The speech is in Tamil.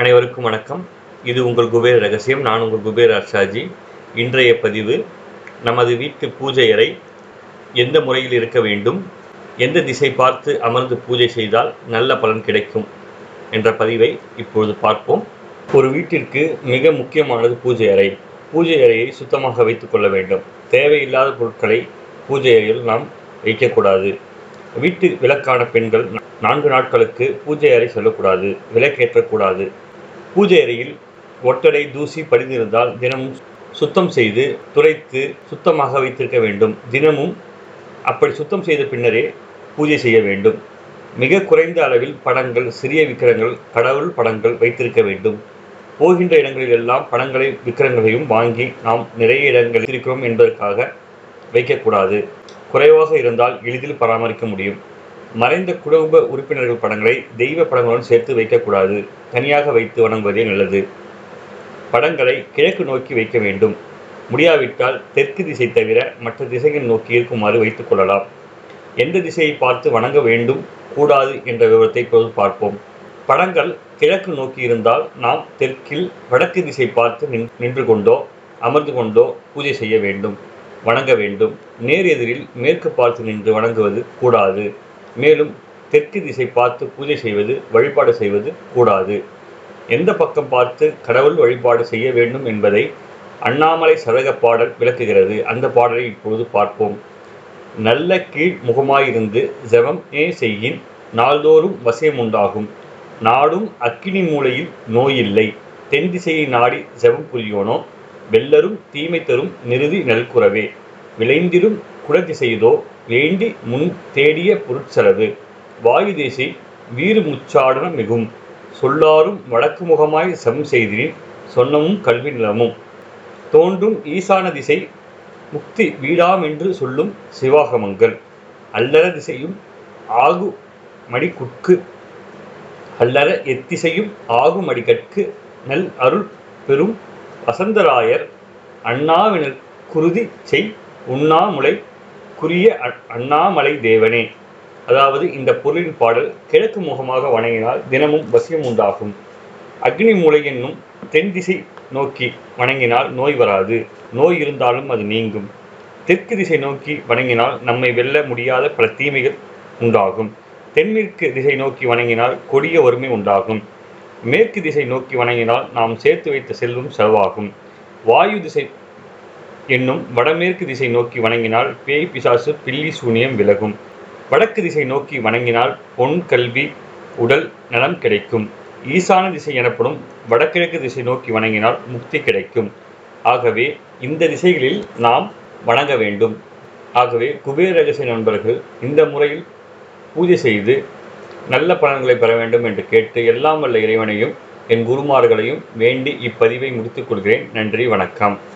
அனைவருக்கும் வணக்கம். இது உங்கள் குபேர ரகசியம் நான் உங்கள் குபேர அர்ஷாஜி. இன்றைய பதிவு நமது வீட்டு பூஜை அறை எந்த முறையில் இருக்க வேண்டும் எந்த திசை பார்த்து அமர்ந்து பூஜை செய்தால் நல்ல பலன் கிடைக்கும் என்ற பதிவை இப்பொழுது பார்ப்போம். ஒரு வீட்டிற்கு மிக முக்கியமானது பூஜை அறை. பூஜை அறையை சுத்தமாக வைத்துக் கொள்ள வேண்டும். தேவையில்லாத பொருட்களை பூஜை அறையில் நாம் வைக்கக்கூடாது. வீட்டு விளக்கான பெண்கள் நான்கு நாட்களுக்கு பூஜை அறை செல்லக்கூடாது விளக்கேற்றக்கூடாது. பூஜை அறையில் ஒட்டடை தூசி படிந்திருந்தால் தினமும் சுத்தம் செய்து துடைத்து சுத்தமாக வைத்திருக்க வேண்டும். தினமும் அப்படி சுத்தம் செய்த பின்னரே பூஜை செய்ய வேண்டும். மிக குறைந்த அளவில் படங்கள் சிறிய விக்கிரங்கள் கடவுள் படங்கள் வைத்திருக்க வேண்டும். போகின்ற இடங்களில் எல்லாம் படங்களை விக்கிரங்களையும் வாங்கி நாம் நிறைய இடங்கள் இருக்கிறோம் என்பதற்காக வைக்கக்கூடாது. குறைவாக இருந்தால் எளிதில் பராமரிக்க முடியும். மறைந்த குடும்ப உறுப்பினர்கள் படங்களை தெய்வ படங்களுடன் சேர்த்து வைக்கக்கூடாது. தனியாக வைத்து வணங்குவதே நல்லது. படங்களை கிழக்கு நோக்கி வைக்க வேண்டும். முடியாவிட்டால் தெற்கு திசை தவிர மற்ற திசைகள் நோக்கி இருக்குமாறு வைத்துக் கொள்ளலாம். எந்த திசையை பார்த்து வணங்க வேண்டும் கூடாது என்ற விவரத்தை இப்போது பார்ப்போம். படங்கள் கிழக்கு நோக்கி இருந்தால் நாம் தெற்கில் வடக்கு திசை பார்த்து நின் நின்று கொண்டோ அமர்ந்து கொண்டோ பூஜை செய்ய வேண்டும் வணங்க வேண்டும். நேர் எதிரில் மேற்கு பார்த்து நின்று வணங்குவது கூடாது. மேலும் தெற்கு திசை பார்த்து பூஜை செய்வது வழிபாடு செய்வது கூடாது. எந்த பக்கம் பார்த்து கடவுள் வழிபாடு செய்ய வேண்டும் என்பதை அண்ணாமலை சதக பாடல் விளக்குகிறது. அந்த பாடலை இப்பொழுது பார்ப்போம். நல்ல கீழ் முகமாயிருந்து ஜெபம் ஏ செய்யின் நாள்தோறும் வசியம் உண்டாகும். நாடும் அக்கினி மூலையில் நோயில்லை. தென் திசையை நாடி ஜெபம் புரியோனோ? வெல்லரும் தீமை தரும் நிறுதி நல்குறவே விளைந்திடும் குடதிசையதோ வேண்டி முன் தேடிய பொருட்செலவு வாயு தேசை வீறு முச்சாடன மிகும். சொல்லாரும் வடக்கு முகமாய் சம் செய்தினின் சொன்னமும் கல்வி நிலமும். தோன்றும் ஈசான திசை முக்தி வீடாமென்று சொல்லும் சிவாகமங்கள். அல்லற திசையும் ஆகு மடிக்குட்கு அல்லற எத்திசையும் ஆகு மடிகட்கு நல் அருள் பெரும் வசந்தராயர் அண்ணாவினர் குருதி செய் உண்ணாமுலை குறிய அண்ணாமலை தேவனே. அதாவது இந்த பொருளின் பாடல் கிழக்கு முகமாக வணங்கினால் தினமும் வசியம் உண்டாகும். அக்னி மூலை என்னும் தென் திசை நோக்கி வணங்கினால் நோய் வராது. நோய் இருந்தாலும் அது நீங்கும். தெற்கு திசை நோக்கி வணங்கினால் நம்மை வெல்ல முடியாத பல தீமைகள் உண்டாகும். தென்மேற்கு திசை நோக்கி வணங்கினால் கொடிய வறுமை உண்டாகும். மேற்கு திசை நோக்கி வணங்கினால் நாம் சேர்த்து வைத்த செல்வம் செலவாகும். வாயு திசை என்னும் வடமேற்கு திசை நோக்கி வணங்கினால் பேய் பிசாசு பில்லி சூனியம் விலகும். வடக்கு திசை நோக்கி வணங்கினால் பொன் கல்வி உடல் நலம் கிடைக்கும். ஈசான திசை எனப்படும் வடகிழக்கு திசை நோக்கி வணங்கினால் முக்தி கிடைக்கும். ஆகவே இந்த திசைகளில் நாம் வணங்க வேண்டும். ஆகவே குபேர ரகசிய நண்பர்கள் இந்த முறையில் பூஜை செய்து நல்ல பலன்களை பெற வேண்டும் என்று கேட்டு எல்லாம் வல்ல இறைவனையும் என் குருமார்களையும் வேண்டி இப்பதிவை முடித்துக் கொள்கிறேன். நன்றி வணக்கம்.